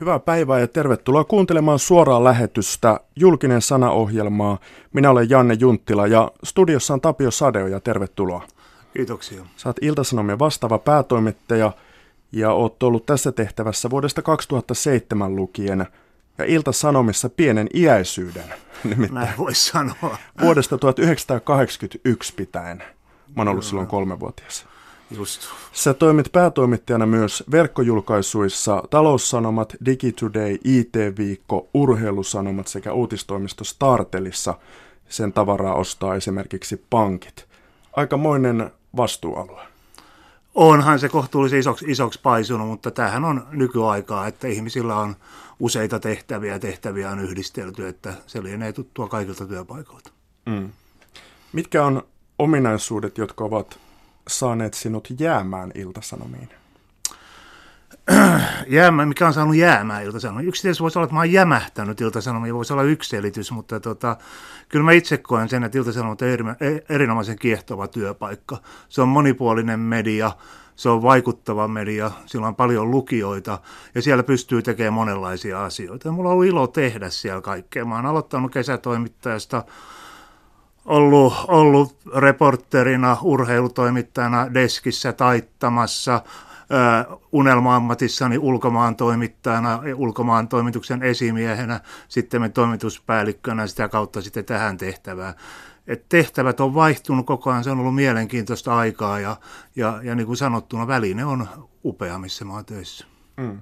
Hyvää päivää ja tervetuloa kuuntelemaan suoraa lähetystä Julkinen sanaohjelmaa. Minä olen Janne Junttila ja studiossa on Tapio Sadeo ja tervetuloa. Kiitoksia. Saat Iltasanomien vastaava päätoimittaja ja oot ollut tässä tehtävässä vuodesta 2007 lukien ja Ilta-Sanomissa pienen iäisyyden. Nimittäin Näin voisi sanoa. Vuodesta 1981 pitäen. Mä oon ollut silloin kolmevuotias. Just. Sä toimit päätoimittajana myös verkkojulkaisuissa Taloussanomat, DigiToday, IT-viikko, Urheilusanomat sekä uutistoimisto Startelissa. Sen tavaraa ostaa esimerkiksi pankit. Aikamoinen vastuualue. Onhan se kohtuullisen isoksi, isoksi paisunut, mutta tämähän on nykyaikaa, että ihmisillä on useita tehtäviä, tehtäviä on yhdistelty, että se lienee tuttua kaikilta työpaikoilta. Mm. Mitkä on ominaisuudet, jotka ovat saaneet sinut jäämään iltasanomiin? Jäämään, mikä on saanut jäämään iltasanomiin? Yksi tietysti voisi olla, että mä oon jämähtänyt iltasanomiin, voisi olla yksi selitys, mutta tota, kyllä mä itse koen sen, että iltasanomat on erinomaisen kiehtova työpaikka. Se on monipuolinen media, se on vaikuttava media, sillä on paljon lukijoita ja siellä pystyy tekemään monenlaisia asioita. Ja mulla on ollut ilo tehdä siellä kaikkea. Mä oon aloittanut kesätoimittajasta ollut, ollut reporterina, urheilutoimittajana deskissä taittamassa, unelma-ammatissani ulkomaan toimittajana, ulkomaan toimituksen esimiehenä, sitten me toimituspäällikkönä sitä kautta sitten tähän tehtävään. Et tehtävät on vaihtunut koko ajan, se on ollut mielenkiintoista aikaa ja, ja, ja niin kuin sanottuna väline on upea, missä mä oon töissä. Mm.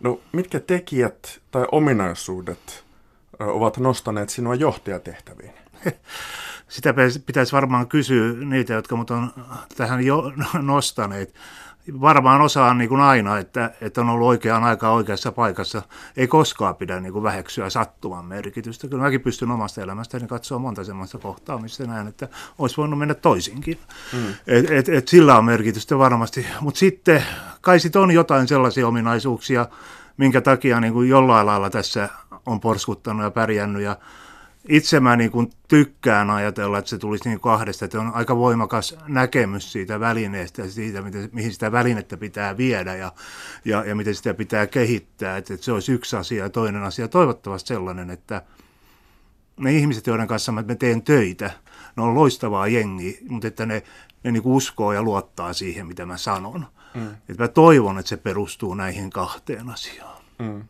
No mitkä tekijät tai ominaisuudet ovat nostaneet sinua johtajatehtäviin? Sitä pitäisi varmaan kysyä niitä, jotka mut on tähän jo nostaneet. Varmaan osaan niin kuin aina, että, että on ollut oikeaan aikaan oikeassa paikassa. Ei koskaan pidä niin kuin väheksyä sattuman merkitystä. Kyllä mäkin pystyn omasta elämästäni katsoa monta sellaista kohtaa, missä näen, että olisi voinut mennä toisinkin. Mm. Et, et, et sillä on merkitystä varmasti. Mutta sitten kai sit on jotain sellaisia ominaisuuksia, minkä takia niin kuin jollain lailla tässä on porskuttanut ja pärjännyt ja itse mä niin kuin tykkään ajatella, että se tulisi niin kahdesta, että on aika voimakas näkemys siitä välineestä ja siitä, miten, mihin sitä välinettä pitää viedä ja, ja, ja miten sitä pitää kehittää. Että, että se olisi yksi asia ja toinen asia toivottavasti sellainen, että ne ihmiset, joiden kanssa mä teen töitä, ne on loistavaa jengi, mutta että ne, ne niin uskoo ja luottaa siihen, mitä mä sanon. Mm. Että mä toivon, että se perustuu näihin kahteen asiaan. Mm.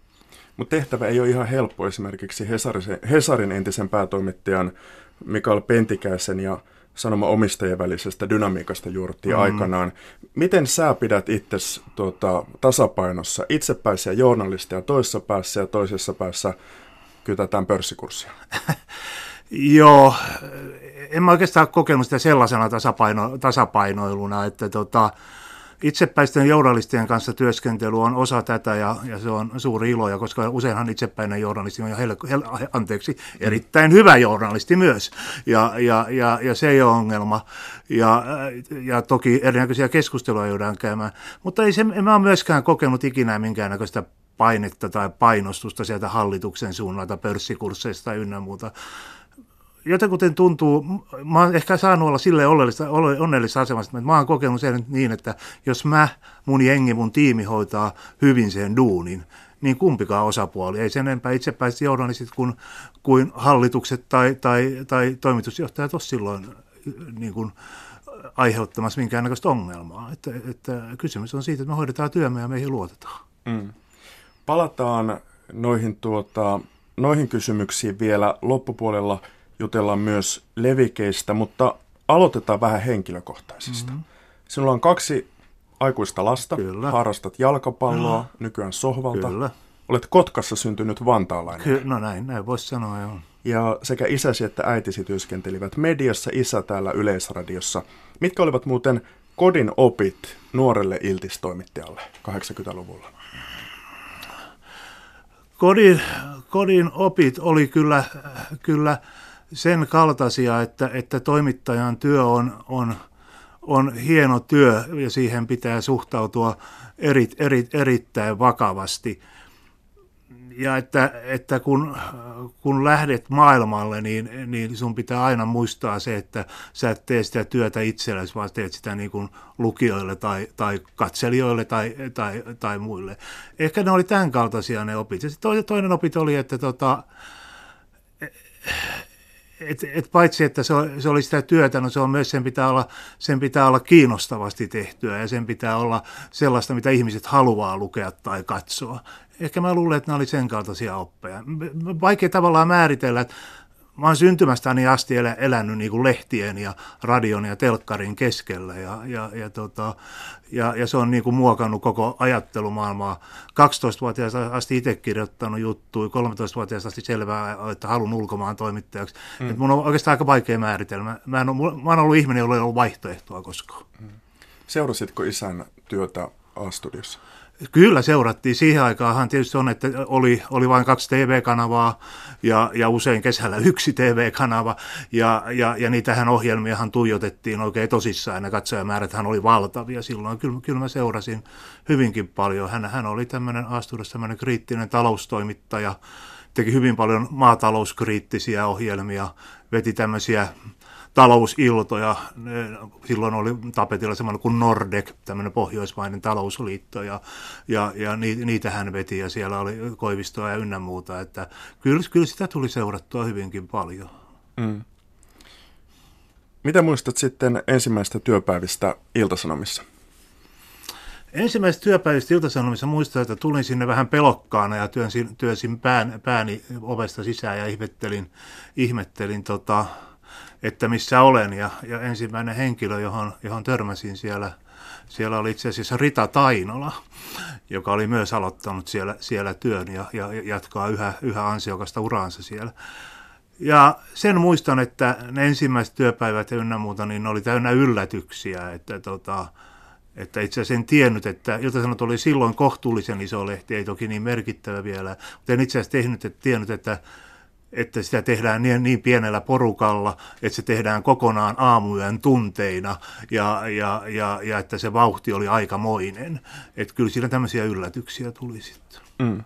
Mutta tehtävä ei ole ihan helppo esimerkiksi Hesarin, Hesarin entisen päätoimittajan Mikael Pentikäisen ja sanoma omistajien välisestä dynamiikasta juurttiin mm. aikanaan. Miten sä pidät itse tuota, tasapainossa itsepäisiä journalistia toisessa päässä ja toisessa päässä kytätään pörssikurssia? Joo, en mä oikeastaan kokenut sitä sellaisena tasapaino, tasapainoiluna, että tota, itsepäisten journalistien kanssa työskentely on osa tätä ja, ja se on suuri ilo, ja koska useinhan itsepäinen journalisti on jo hel, hel, anteeksi, erittäin hyvä journalisti myös, ja, ja, ja, ja se ei ole ongelma. Ja, ja toki erinäköisiä keskusteluja joudaan käymään, mutta ei se, en mä ole myöskään kokenut ikinä minkäännäköistä painetta tai painostusta sieltä hallituksen suunnalta, pörssikursseista ynnä muuta jotenkin tuntuu, mä oon ehkä saanut olla sille onnellisessa asemassa, että mä oon kokenut sen niin, että jos mä, mun jengi, mun tiimi hoitaa hyvin sen duunin, niin kumpikaan osapuoli, ei sen enempää itsepäiset journalistit kuin, kuin hallitukset tai, tai, tai toimitusjohtajat ole silloin niin kuin, aiheuttamassa minkäännäköistä ongelmaa. Että, että kysymys on siitä, että me hoidetaan työmme ja meihin luotetaan. Mm. Palataan noihin, tuota, noihin kysymyksiin vielä loppupuolella – jutellaan myös levikeistä, mutta aloitetaan vähän henkilökohtaisista. Mm-hmm. Sinulla on kaksi aikuista lasta, Kyllä. harrastat jalkapalloa, Kyllä. nykyään sohvalta. Kyllä. Olet Kotkassa syntynyt vantaalainen. Kyllä, no näin, näin voisi sanoa, joo. Ja sekä isäsi että äitisi työskentelivät mediassa, isä täällä Yleisradiossa. Mitkä olivat muuten kodin opit nuorelle iltistoimittajalle 80-luvulla? Kodin, kodin opit oli kyllä, kyllä sen kaltaisia, että, että toimittajan työ on, on, on hieno työ ja siihen pitää suhtautua eri, eri, erittäin vakavasti. ja että, että kun, kun lähdet maailmalle, niin, niin sun pitää aina muistaa se, että sä et tee sitä työtä itsellesi, vaan teet sitä niin kuin lukijoille tai, tai katselijoille tai, tai, tai muille. Ehkä ne oli tämän kaltaisia ne opit. Ja toinen, opit oli, että tota, et, et paitsi että se, se oli sitä työtä, no se on myös, sen pitää, olla, sen pitää olla kiinnostavasti tehtyä ja sen pitää olla sellaista, mitä ihmiset haluaa lukea tai katsoa. Ehkä mä luulen, että nämä oli sen kaltaisia oppeja. Vaikea tavallaan määritellä, että mä oon syntymästäni asti elä, elänyt niin kuin lehtien ja radion ja telkkarin keskellä ja, ja, ja, tota, ja, ja se on niin kuin muokannut koko ajattelumaailmaa. 12-vuotiaasta asti itse kirjoittanut juttuja, 13-vuotiaasta asti selvää, että halun ulkomaan toimittajaksi. Mm. Et mun on oikeastaan aika vaikea määritelmä. Mä, en ole, mä oon ollut ihminen, jolla ei ollut vaihtoehtoa koskaan. Mm. Seurasitko isän työtä A-studiossa? Kyllä seurattiin. Siihen aikaanhan tietysti on, että oli, oli vain kaksi TV-kanavaa ja, ja usein kesällä yksi TV-kanava. Ja, ja, ja niitähän ohjelmiahan tuijotettiin oikein tosissaan. Ja katsojamääräthän oli valtavia silloin. Kyllä, kyllä mä seurasin hyvinkin paljon. Hän, hän oli tämmöinen Asturissa tämmöinen kriittinen taloustoimittaja. Teki hyvin paljon maatalouskriittisiä ohjelmia. Veti tämmöisiä talousiltoja. Silloin oli tapetilla semmoinen kuin Nordek, tämmöinen pohjoismainen talousliitto, ja, ja, ja niitä hän veti, ja siellä oli Koivistoa ja ynnä muuta. Että kyllä, kyllä sitä tuli seurattua hyvinkin paljon. Mm. Mitä muistat sitten ensimmäistä työpäivistä Iltasanomissa? Ensimmäisestä työpäivistä Iltasanomissa muistan, että tulin sinne vähän pelokkaana ja työnsin, työnsin pään, pääni ovesta sisään ja ihmettelin, ihmettelin tota, että missä olen. Ja, ja ensimmäinen henkilö, johon, johon törmäsin siellä, siellä oli itse asiassa Rita Tainola, joka oli myös aloittanut siellä, siellä työn ja, ja jatkaa yhä, yhä ansiokasta uraansa siellä. Ja sen muistan, että ne ensimmäiset työpäivät ja ynnä muuta, niin oli täynnä yllätyksiä, että, tota, että itse asiassa en tiennyt, että Ilta-Sanot oli silloin kohtuullisen iso lehti, ei toki niin merkittävä vielä, mutta en itse asiassa tehnyt, että tiennyt, että että sitä tehdään niin, niin pienellä porukalla, että se tehdään kokonaan aamuyön tunteina ja, ja, ja, ja että se vauhti oli aikamoinen. Että kyllä siinä tämmöisiä yllätyksiä tuli sitten. Mm.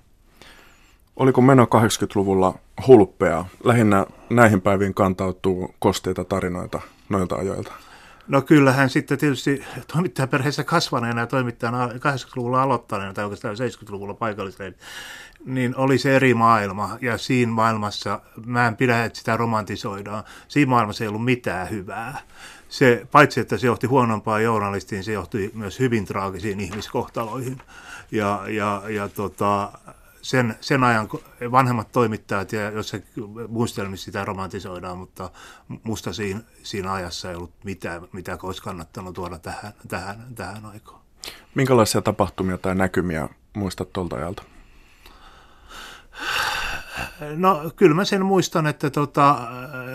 Oliko meno 80-luvulla hulppea? Lähinnä näihin päiviin kantautuu kosteita tarinoita noilta ajoilta. No kyllähän sitten tietysti toimittajaperheessä kasvaneena ja toimittajana 80-luvulla aloittaneena tai oikeastaan 70-luvulla paikalliseen, niin oli se eri maailma. Ja siinä maailmassa, mä en pidä, että sitä romantisoidaan, siinä maailmassa ei ollut mitään hyvää. Se, paitsi että se johti huonompaan journalistiin, se johti myös hyvin traagisiin ihmiskohtaloihin. Ja, ja, ja tota, sen, sen ajan vanhemmat toimittajat, ja jos se muistelmissa sitä romantisoidaan, mutta musta siinä, siinä ajassa ei ollut mitään, mitä olisi kannattanut tuoda tähän, tähän, tähän aikaan. Minkälaisia tapahtumia tai näkymiä muistat tuolta ajalta? No kyllä mä sen muistan, että tota,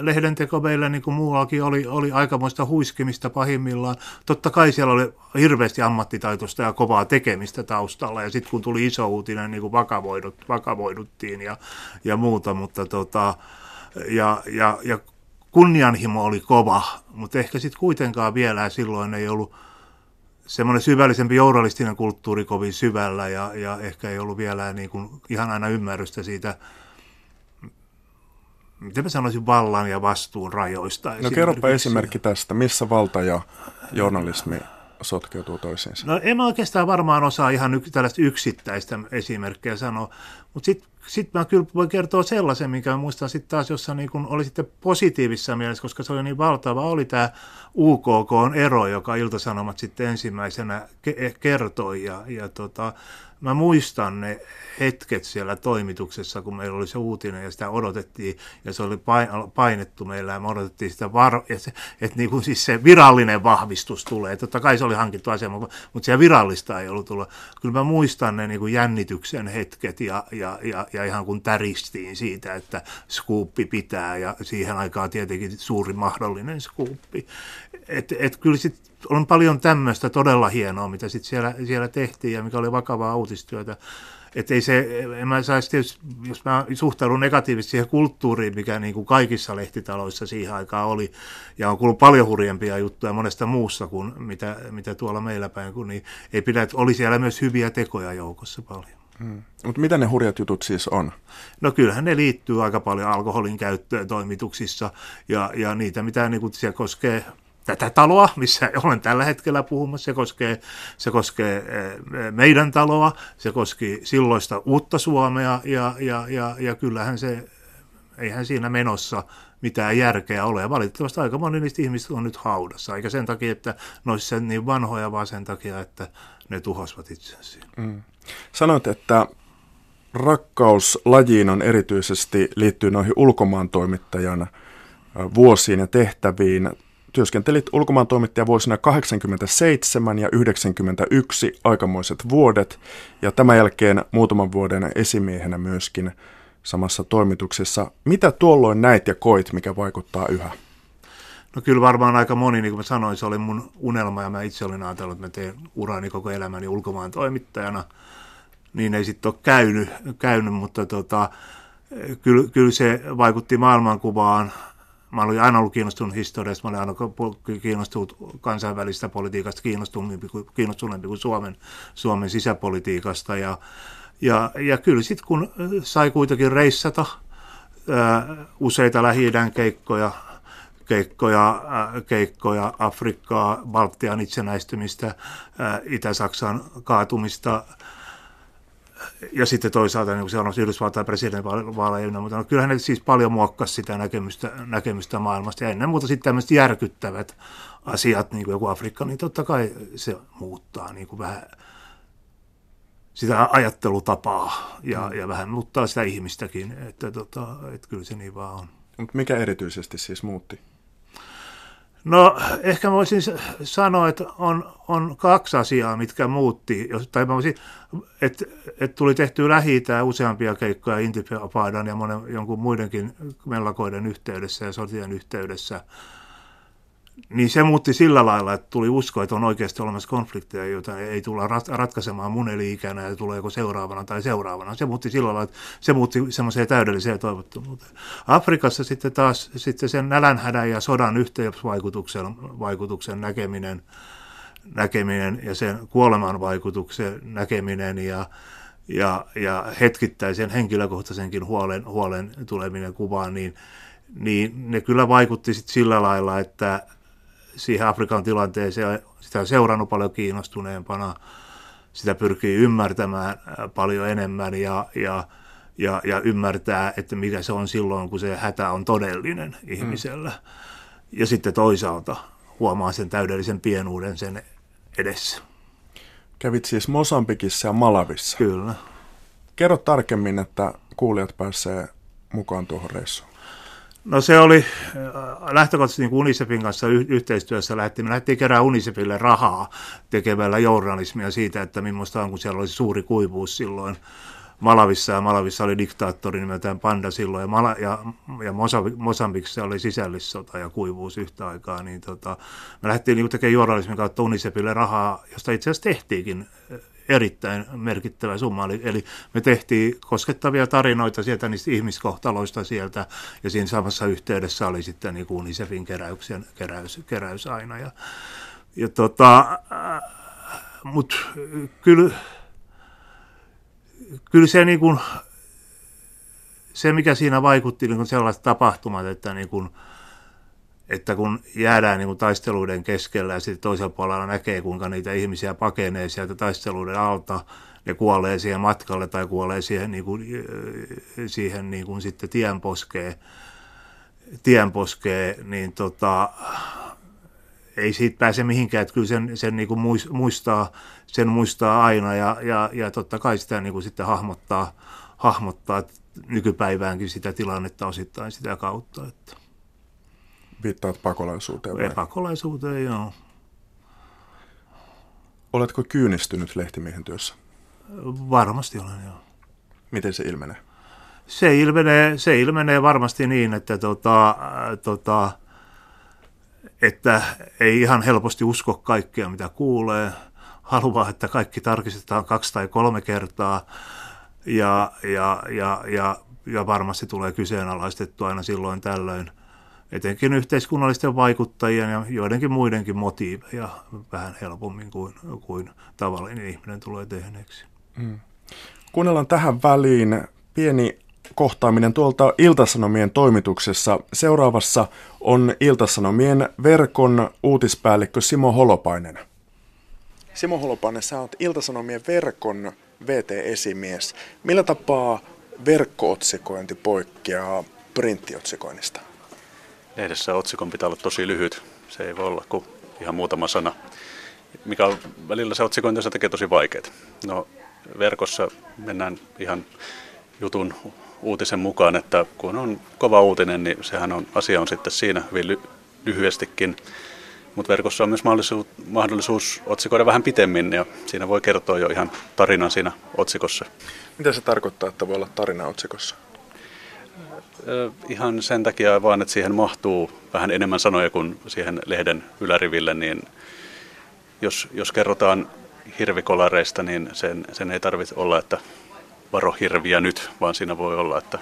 lehdenteko meillä niin kuin muuallakin oli, oli aikamoista huiskimista pahimmillaan. Totta kai siellä oli hirveästi ammattitaitoista ja kovaa tekemistä taustalla ja sitten kun tuli iso uutinen, niin kuin vakavoidut, vakavoiduttiin ja, ja muuta, mutta tota, ja, ja, ja kunnianhimo oli kova, mutta ehkä sitten kuitenkaan vielä silloin ei ollut semmoinen syvällisempi journalistinen kulttuuri kovin syvällä ja, ja ehkä ei ollut vielä niin kuin ihan aina ymmärrystä siitä, miten mä sanoisin, vallan ja vastuun rajoista. No kerropa esimerkki tästä, missä valta ja journalismi sotkeutuu toisiinsa? No en mä oikeastaan varmaan osaa ihan tällaista yksittäistä esimerkkiä sanoa, mutta sitten sit mä kyllä voin kertoa sellaisen, minkä mä muistan sitten taas, jossa niin kun oli sitten positiivisessa mielessä, koska se oli niin valtava, oli tämä UKK-ero, joka Iltasanomat sitten ensimmäisenä ke- kertoi. Ja, ja tota, mä muistan ne hetket siellä toimituksessa, kun meillä oli se uutinen ja sitä odotettiin ja se oli painettu meillä ja me odotettiin sitä, var- ja se, että niin kuin siis se virallinen vahvistus tulee. Totta kai se oli hankittu asema, mutta siellä virallista ei ollut tullut. Kyllä mä muistan ne niin kuin jännityksen hetket ja, ja, ja, ja ihan kun täristiin siitä, että skuuppi pitää ja siihen aikaan tietenkin suuri mahdollinen skuuppi. Et, et kyllä sit on paljon tämmöistä todella hienoa, mitä sit siellä, siellä tehtiin ja mikä oli vakavaa uutistyötä. Että ei se, en mä saisi tietysti, jos mä suhtaudun negatiivisesti siihen kulttuuriin, mikä niin kuin kaikissa lehtitaloissa siihen aikaan oli, ja on kuullut paljon hurjempia juttuja monesta muussa kuin mitä, mitä tuolla meillä päin, kun niin ei pidä, että oli siellä myös hyviä tekoja joukossa paljon. Mm. Mutta mitä ne hurjat jutut siis on? No kyllähän ne liittyy aika paljon alkoholin käyttöön toimituksissa ja, ja niitä, mitä niin kuin, se koskee tätä taloa, missä olen tällä hetkellä puhumassa. Se koskee, se koskee eh, meidän taloa, se koski silloista uutta Suomea ja, ja, ja, ja kyllähän se, eihän siinä menossa mitään järkeä ole. Ja valitettavasti aika moni niistä ihmistä on nyt haudassa, eikä sen takia, että ne olisivat niin vanhoja, vaan sen takia, että ne tuhosivat itsensä. Mm. Sanoit, että rakkaus lajiin on erityisesti liittyy noihin ulkomaan toimittajan vuosiin ja tehtäviin. Työskentelit ulkomaan toimittaja vuosina 87 ja 91 aikamoiset vuodet ja tämän jälkeen muutaman vuoden esimiehenä myöskin samassa toimituksessa. Mitä tuolloin näit ja koit, mikä vaikuttaa yhä? No kyllä varmaan aika moni, niin kuin mä sanoin, se oli mun unelma ja mä itse olin ajatellut, että mä teen urani koko elämäni ulkomaan toimittajana. Niin ei sitten ole käynyt, käynyt mutta tota, kyllä, kyllä se vaikutti maailmankuvaan. Mä olin aina ollut kiinnostunut historiasta, mä olin aina kiinnostunut kansainvälistä politiikasta, kiinnostuneempi kuin, kiinnostuneempi kuin Suomen, Suomen sisäpolitiikasta. Ja, ja, ja kyllä sitten kun sai kuitenkin reissata ää, useita lähi keikkoja, keikkoja, keikkoja Afrikkaa, Baltian itsenäistymistä, Itä-Saksan kaatumista ja sitten toisaalta niin seuraavaksi Yhdysvaltain presidentinvaaleja, mutta no, kyllähän ne siis paljon muokkasi sitä näkemystä, näkemystä maailmasta ja ennen muuta sitten tämmöiset järkyttävät asiat, niin kuin joku Afrikka, niin totta kai se muuttaa niin kuin vähän sitä ajattelutapaa ja, ja vähän muuttaa sitä ihmistäkin, että, tota, että kyllä se niin vaan on. Mikä erityisesti siis muutti? No ehkä voisin sanoa, että on, on kaksi asiaa, mitkä muutti. Tai voisin, että, että tuli tehty lähi useampia keikkoja Intifadan ja monen, jonkun muidenkin mellakoiden yhteydessä ja sotien yhteydessä – niin se muutti sillä lailla, että tuli usko, että on oikeasti olemassa konflikteja, joita ei tulla ratkaisemaan mun eli-ikänä ja tuleeko seuraavana tai seuraavana. Se muutti sillä lailla, että se muutti semmoiseen täydelliseen toivottomuuteen. Afrikassa sitten taas sitten sen nälänhädän ja sodan yhteisvaikutuksen vaikutuksen näkeminen, näkeminen ja sen kuoleman vaikutuksen näkeminen ja, ja, ja hetkittäisen henkilökohtaisenkin huolen, huolen tuleminen kuvaan, niin, niin ne kyllä vaikutti sit sillä lailla, että siihen Afrikan tilanteeseen. Sitä on seurannut paljon kiinnostuneempana. Sitä pyrkii ymmärtämään äh, paljon enemmän ja, ja, ja, ja ymmärtää, että mikä se on silloin, kun se hätä on todellinen ihmisellä. Mm. Ja sitten toisaalta huomaa sen täydellisen pienuuden sen edessä. Kävit siis Mosambikissa ja Malavissa. Kyllä. Kerro tarkemmin, että kuulijat pääsee mukaan tuohon reissuun. No se oli äh, lähtökohtaisesti niin Unicefin kanssa yhteistyössä lähti. Me lähdettiin kerää Unicefille rahaa tekemällä journalismia siitä, että millaista on, kun siellä oli suuri kuivuus silloin Malavissa, ja Malavissa oli diktaattori nimeltään Panda silloin, ja, Mala, ja, ja Mosambikissa oli sisällissota ja kuivuus yhtä aikaa, niin tota, me lähdettiin niin tekemään journalismin kautta Unicefille rahaa, josta itse asiassa tehtiinkin erittäin merkittävä summa. Eli, eli me tehtiin koskettavia tarinoita sieltä niistä ihmiskohtaloista sieltä, ja siinä samassa yhteydessä oli sitten niin kuin UNICEFin keräys, keräys aina. Ja, ja tota, äh, mutta kyllä, kyllä se, niin kuin, se, mikä siinä vaikutti, niin kuin sellaiset tapahtumat, että niin kuin, että kun jäädään niin kuin taisteluiden keskellä ja sitten toisella puolella näkee, kuinka niitä ihmisiä pakenee sieltä taisteluiden alta, ne kuolee siihen matkalle tai kuolee siihen, niin kuin, siihen niin kuin sitten tienposkeen, tienposkeen niin tota, ei siitä pääse mihinkään, että kyllä sen, sen niin kuin muistaa, sen muistaa aina ja, ja, ja totta kai sitä niin kuin sitten hahmottaa, hahmottaa nykypäiväänkin sitä tilannetta osittain sitä kautta. Että. Viittaat pakolaisuuteen vai? Pakolaisuuteen, joo. Oletko kyynistynyt lehtimiehen työssä? Varmasti olen, joo. Miten se ilmenee? Se ilmenee, se ilmenee varmasti niin, että, tota, tota, että ei ihan helposti usko kaikkea, mitä kuulee. Haluaa, että kaikki tarkistetaan kaksi tai kolme kertaa. Ja, ja, ja, ja, ja varmasti tulee kyseenalaistettu aina silloin tällöin – etenkin yhteiskunnallisten vaikuttajien ja joidenkin muidenkin motiiveja vähän helpommin kuin, kuin tavallinen ihminen tulee tehneeksi. Mm. Kuunnellaan tähän väliin pieni kohtaaminen tuolta Iltasanomien toimituksessa. Seuraavassa on Iltasanomien verkon uutispäällikkö Simo Holopainen. Simo Holopainen, sä oot Iltasanomien verkon VT-esimies. Millä tapaa verkkootsikointi poikkeaa printtiotsikoinnista? Lehdessä otsikon pitää olla tosi lyhyt. Se ei voi olla kuin ihan muutama sana. Mikä on välillä se otsikointi se tekee tosi vaikeaa. No, verkossa mennään ihan jutun uutisen mukaan, että kun on kova uutinen, niin sehän on, asia on sitten siinä hyvin ly- lyhyestikin. Mutta verkossa on myös mahdollisuus, mahdollisuus otsikoida vähän pitemmin ja siinä voi kertoa jo ihan tarinan siinä otsikossa. Mitä se tarkoittaa, että voi olla tarina otsikossa? Ihan sen takia vaan, että siihen mahtuu vähän enemmän sanoja kuin siihen lehden yläriville, niin jos, jos kerrotaan hirvikolareista, niin sen, sen ei tarvitse olla, että varo hirviä nyt, vaan siinä voi olla, että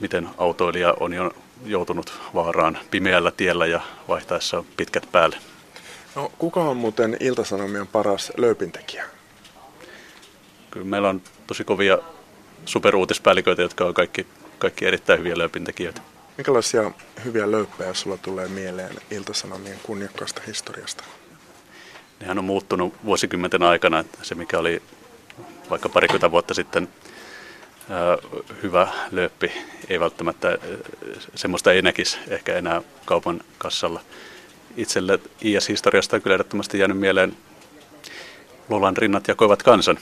miten autoilija on jo joutunut vaaraan pimeällä tiellä ja vaihtaessa pitkät päälle. No, kuka on muuten Iltasanomien paras lööpintekijä? Kyllä meillä on tosi kovia superuutispäälliköitä, jotka on kaikki, kaikki erittäin hyviä lööpintekijöitä. Minkälaisia hyviä lööppejä sulla tulee mieleen Iltasanomien kunniakkaasta historiasta? Nehän on muuttunut vuosikymmenten aikana. Se, mikä oli vaikka parikymmentä vuotta sitten hyvä lööppi, ei välttämättä semmoista ei näkisi ehkä enää kaupan kassalla. Itselle IS-historiasta on kyllä ehdottomasti jäänyt mieleen Lolan rinnat jakoivat kansan.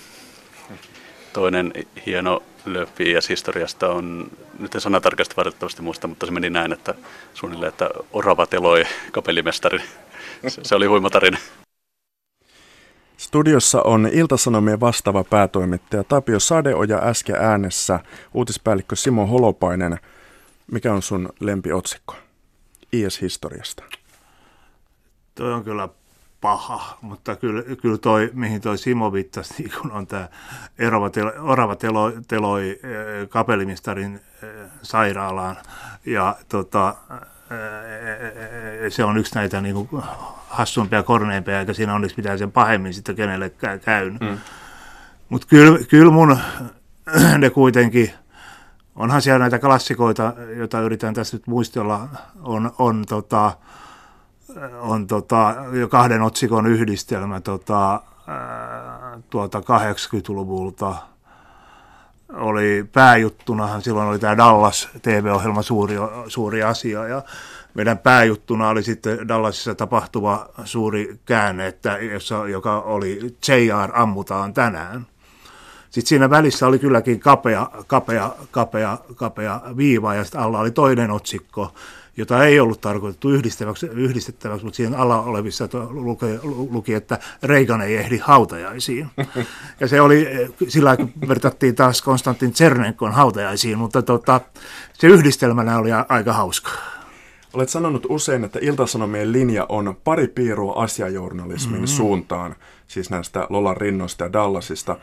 Toinen hieno lööppi IS-historiasta on, nyt en sanatarkasti valitettavasti muista, mutta se meni näin, että suunnilleen, että orava teloi kapellimestari. Se oli huimatarina. Studiossa on Iltasanomien vastaava päätoimittaja Tapio Sadeoja äsken äänessä, uutispäällikkö Simo Holopainen. Mikä on sun lempiotsikko IS-historiasta? Toi on kyllä paha, mutta kyllä, kyllä toi, mihin toi Simo viittasi, niin kun on tämä Orava teloi, teloi eh, kapelimistarin eh, sairaalaan ja tota, se on yksi näitä niin kuin hassumpia korneimpia, eikä siinä onneksi mitään sen pahemmin sitten kenellekään käynyt. Mm. Mutta kyllä, kyllä mun ne kuitenkin, onhan siellä näitä klassikoita, joita yritän tässä nyt muistella, on, on, tota, on tota, jo kahden otsikon yhdistelmä tota, tuota 80-luvulta – oli pääjuttunahan, silloin oli tämä Dallas TV-ohjelma suuri, suuri asia ja meidän pääjuttuna oli sitten Dallasissa tapahtuva suuri käänne, että, jossa, joka oli JR ammutaan tänään. Sitten siinä välissä oli kylläkin kapea, kapea, kapea, kapea viiva ja sitten alla oli toinen otsikko, jota ei ollut tarkoitettu yhdistettäväksi, yhdistettäväksi mutta siinä alla olevissa luki, luki, että Reagan ei ehdi hautajaisiin. Ja se oli, sillä vertattiin taas Konstantin Tsernenkon hautajaisiin, mutta tota, se yhdistelmänä oli aika hauska. Olet sanonut usein, että Iltasanomien linja on pari piirua asiajournalismin mm-hmm. suuntaan, siis näistä Lolan rinnoista ja Dallasista.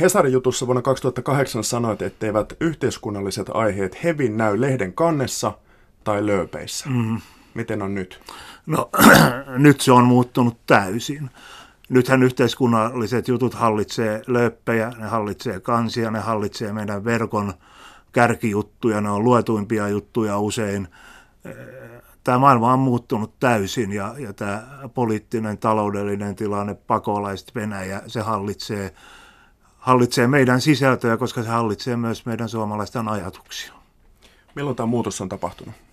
Hesarin jutussa vuonna 2008 sanoit, etteivät yhteiskunnalliset aiheet hevin näy lehden kannessa – tai lööpeissä. Mm. Miten on nyt? No nyt se on muuttunut täysin. Nythän yhteiskunnalliset jutut hallitsee lööppejä, ne hallitsee kansia, ne hallitsee meidän verkon kärkijuttuja, ne on luetuimpia juttuja usein. Tämä maailma on muuttunut täysin ja, ja tämä poliittinen, taloudellinen tilanne, pakolaiset Venäjä, se hallitsee, hallitsee meidän sisältöjä, koska se hallitsee myös meidän suomalaisten ajatuksia. Milloin tämä muutos on tapahtunut?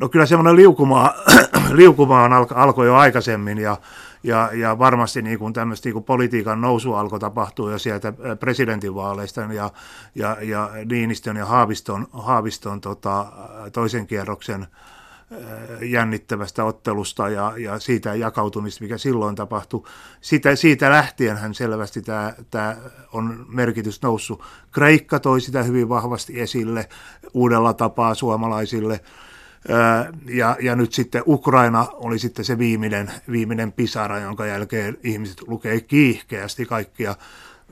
No kyllä semmoinen liukumaa, liukumaa alko, alkoi jo aikaisemmin ja, ja, ja varmasti niin kuin tämmöistä niin kuin politiikan nousu alkoi tapahtua jo sieltä presidentinvaaleista ja, ja, ja Niinistön ja Haaviston, Haaviston tota, toisen kierroksen jännittävästä ottelusta ja, ja siitä jakautumista, mikä silloin tapahtui. Siitä, siitä lähtien hän selvästi tämä, tämä on merkitys noussut. Kreikka toi sitä hyvin vahvasti esille uudella tapaa suomalaisille – ja, ja nyt sitten Ukraina oli sitten se viimeinen, viimeinen pisara, jonka jälkeen ihmiset lukee kiihkeästi kaikkia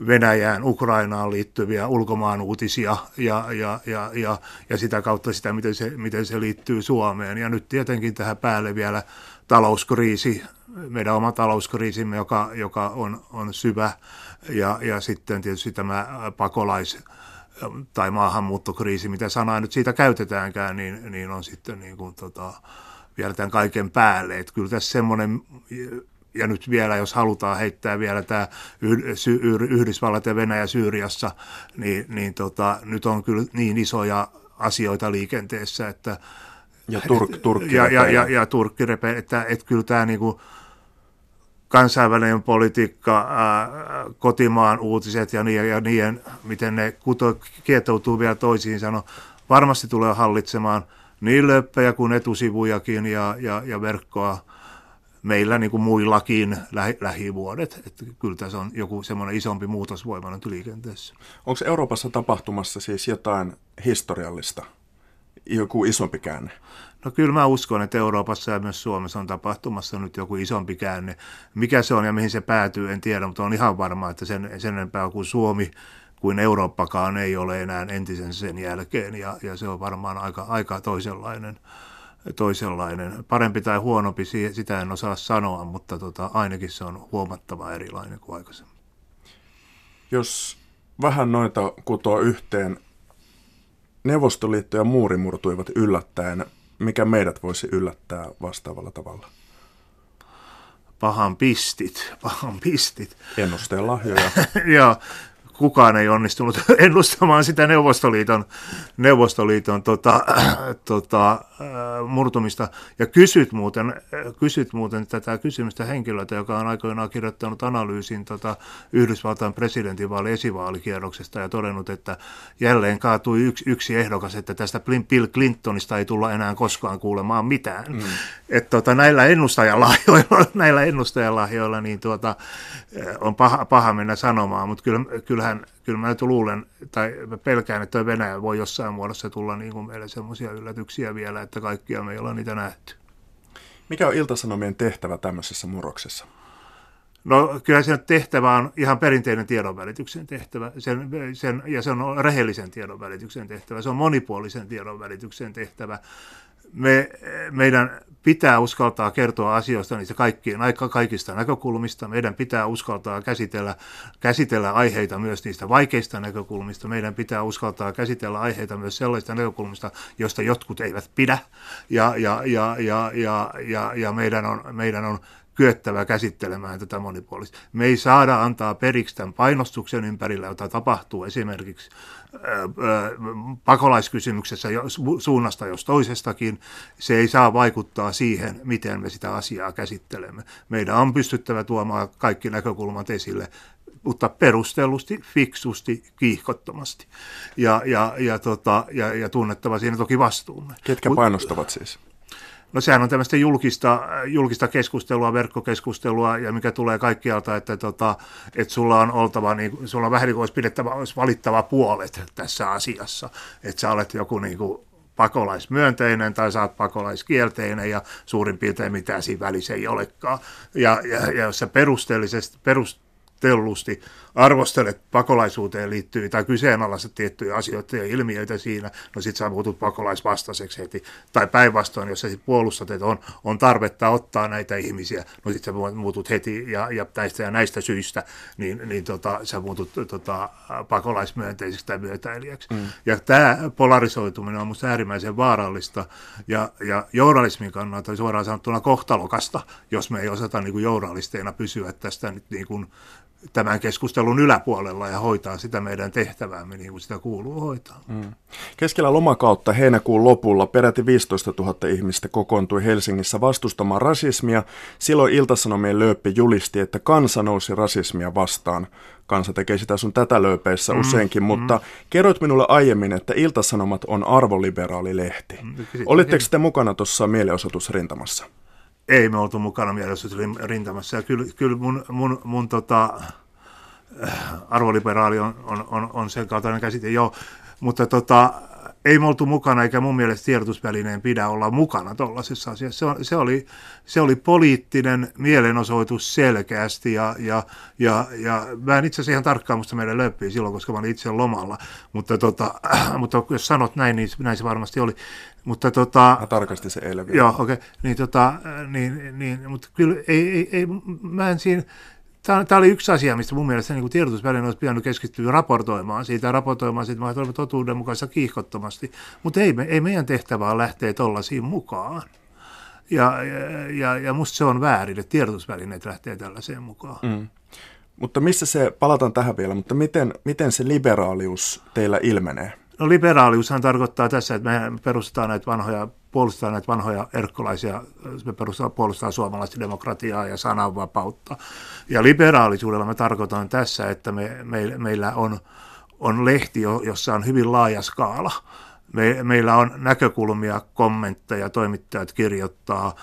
Venäjään, Ukrainaan liittyviä ulkomaan uutisia ja, ja, ja, ja, ja sitä kautta sitä, miten se, miten se liittyy Suomeen. Ja nyt tietenkin tähän päälle vielä talouskriisi, meidän oma talouskriisimme, joka, joka on, on syvä, ja, ja sitten tietysti tämä pakolais- tai maahanmuuttokriisi, mitä sanaa nyt siitä käytetäänkään, niin, niin on sitten niin kuin, tota, vielä tämän kaiken päälle. Että kyllä tässä semmoinen, ja nyt vielä, jos halutaan heittää vielä tämä Yhdysvallat ja Venäjä Syyriassa, niin, niin tota, nyt on kyllä niin isoja asioita liikenteessä, että ja, turk, turkki ja, ja, ja, ja Turkki repe, että, että kyllä tämä niin kuin, kansainvälinen politiikka, ää, kotimaan uutiset ja niiden, ja niiden miten ne kuto, kietoutuu vielä toisiinsa, no, varmasti tulee hallitsemaan niin löppejä kuin etusivujakin ja, ja, ja verkkoa meillä niin kuin muillakin lähi, lähivuodet. Että kyllä tässä on joku semmoinen isompi muutos voimannut liikenteessä. Onko Euroopassa tapahtumassa siis jotain historiallista, joku isompi käänne? No kyllä mä uskon, että Euroopassa ja myös Suomessa on tapahtumassa nyt joku isompi käänne. Mikä se on ja mihin se päätyy, en tiedä, mutta on ihan varma, että sen, sen enempää kuin Suomi kuin Eurooppakaan ei ole enää entisen sen jälkeen ja, ja se on varmaan aika, aika toisenlainen, toisenlainen. Parempi tai huonompi, sitä en osaa sanoa, mutta tota, ainakin se on huomattava erilainen kuin aikaisemmin. Jos vähän noita kutoa yhteen, Neuvostoliitto ja muuri murtuivat yllättäen mikä meidät voisi yllättää vastaavalla tavalla? Pahan pistit, pahan pistit. Ennusteen lahjoja. Joo, kukaan ei onnistunut ennustamaan sitä Neuvostoliiton, Neuvostoliiton tota, tota, äh, murtumista. Ja kysyt muuten, kysyt muuten tätä kysymystä henkilöltä, joka on aikoinaan kirjoittanut analyysin tota, Yhdysvaltain presidentinvaali esivaalikierroksesta ja todennut, että jälleen kaatui yksi, yksi ehdokas, että tästä Bill Clintonista ei tulla enää koskaan kuulemaan mitään. Mm. Et, tota, näillä ennustajalahjoilla, näillä ennustajalahjoilla niin tuota, on paha, paha mennä sanomaan, mutta kyllä, kyllähän kyllä mä nyt luulen, tai pelkään, että Venäjä voi jossain muodossa tulla niin kuin meille semmoisia yllätyksiä vielä, että kaikkia me ei olla niitä nähty. Mikä on Iltasanomien tehtävä tämmöisessä murroksessa? No kyllä sen tehtävä on ihan perinteinen tiedonvälityksen tehtävä, sen, sen, ja se on rehellisen tiedonvälityksen tehtävä, se on monipuolisen tiedonvälityksen tehtävä. Me, meidän pitää uskaltaa kertoa asioista niistä kaikkien, kaikista näkökulmista. Meidän pitää uskaltaa käsitellä, käsitellä aiheita myös niistä vaikeista näkökulmista. Meidän pitää uskaltaa käsitellä aiheita myös sellaista näkökulmista, joista jotkut eivät pidä. Ja, ja, ja, ja, ja, ja, ja meidän on, meidän on kyettävä käsittelemään tätä monipuolista. Me ei saada antaa periksi tämän painostuksen ympärillä, jota tapahtuu esimerkiksi pakolaiskysymyksessä suunnasta jos toisestakin. Se ei saa vaikuttaa siihen, miten me sitä asiaa käsittelemme. Meidän on pystyttävä tuomaan kaikki näkökulmat esille mutta perustellusti, fiksusti, kiihkottomasti. Ja, ja, ja, tota, ja, ja tunnettava siinä toki vastuumme. Ketkä painostavat siis? No sehän on tämmöistä julkista, julkista keskustelua, verkkokeskustelua ja mikä tulee kaikkialta, että, tota, että sulla on oltava, niin, sulla on vähän niin kuin olisi pidettävä, olisi valittava puolet tässä asiassa. Että sä olet joku niin kuin pakolaismyönteinen tai saat pakolaiskielteinen ja suurin piirtein mitään siinä välissä ei olekaan. Ja, ja, ja jos sä perustellusti arvostelet pakolaisuuteen liittyviä tai kyseenalaiset tiettyjä asioita ja ilmiöitä siinä, no sit sä muutut pakolaisvastaiseksi heti. Tai päinvastoin, jos sä sit puolustat, että on, on tarvetta ottaa näitä ihmisiä, no sit sä muutut heti ja, ja näistä ja näistä syistä, niin, niin tota, sä muutut tota, pakolaismyönteiseksi tai myötäilijäksi. Mm. Ja tämä polarisoituminen on musta äärimmäisen vaarallista ja, ja journalismin kannalta suoraan sanottuna kohtalokasta, jos me ei osata niin kuin journalisteina pysyä tästä nyt niin kuin tämän keskustelun yläpuolella ja hoitaa sitä meidän tehtäväämme niin kuin sitä kuuluu hoitaa. Mm. Keskellä lomakautta heinäkuun lopulla peräti 15 000 ihmistä kokoontui Helsingissä vastustamaan rasismia. Silloin Iltasanomien lööppi julisti, että kansa nousi rasismia vastaan. Kansa tekee sitä sun tätä lööpeissä mm, useinkin, mm. mutta kerroit minulle aiemmin, että Iltasanomat on arvoliberaali lehti. Mm, Olitteko te mukana tuossa mielenosoitusrintamassa? Ei me oltu mukana rintamassa. Ja kyllä, kyllä mun, mun, mun tota, äh, arvoliberaali on, on, on, on sen kaltainen käsite, joo, mutta tota, ei me oltu mukana, eikä mun mielestä tiedotusvälineen pidä olla mukana tuollaisessa asiassa. Se, se, oli, se oli poliittinen mielenosoitus selkeästi, ja, ja, ja, ja mä en itse asiassa ihan tarkkaan musta meidän löppii silloin, koska mä olin itse lomalla, mutta, tota, mutta jos sanot näin, niin näin se varmasti oli. Mutta tota, mä tarkastin se eilen vielä. Joo, okei. Okay. Niin, tota, niin, niin, mutta kyllä ei, ei, ei, mä en siinä, Tämä, tämä oli yksi asia, mistä mun mielestä niin tiedotusväline olisi pitänyt keskittyä raportoimaan siitä, raportoimaan siitä, että totuuden mukaisesti kiihkottomasti. Mutta ei, ei meidän tehtävä ole lähteä tuollaisiin mukaan. Ja, ja, ja, ja musta se on väärin, että tiedotusvälineet lähtee tällaiseen mukaan. Mm. Mutta missä se, palataan tähän vielä, mutta miten, miten se liberaalius teillä ilmenee? No liberaaliushan tarkoittaa tässä, että me perustetaan näitä vanhoja, puolustetaan näitä vanhoja erkkolaisia, me perustetaan, puolustetaan suomalaista demokratiaa ja sananvapautta. Ja liberaalisuudella me tarkoitan tässä, että me, me, meillä on, on lehti, jossa on hyvin laaja skaala me, meillä on näkökulmia, kommentteja, toimittajat kirjoittaa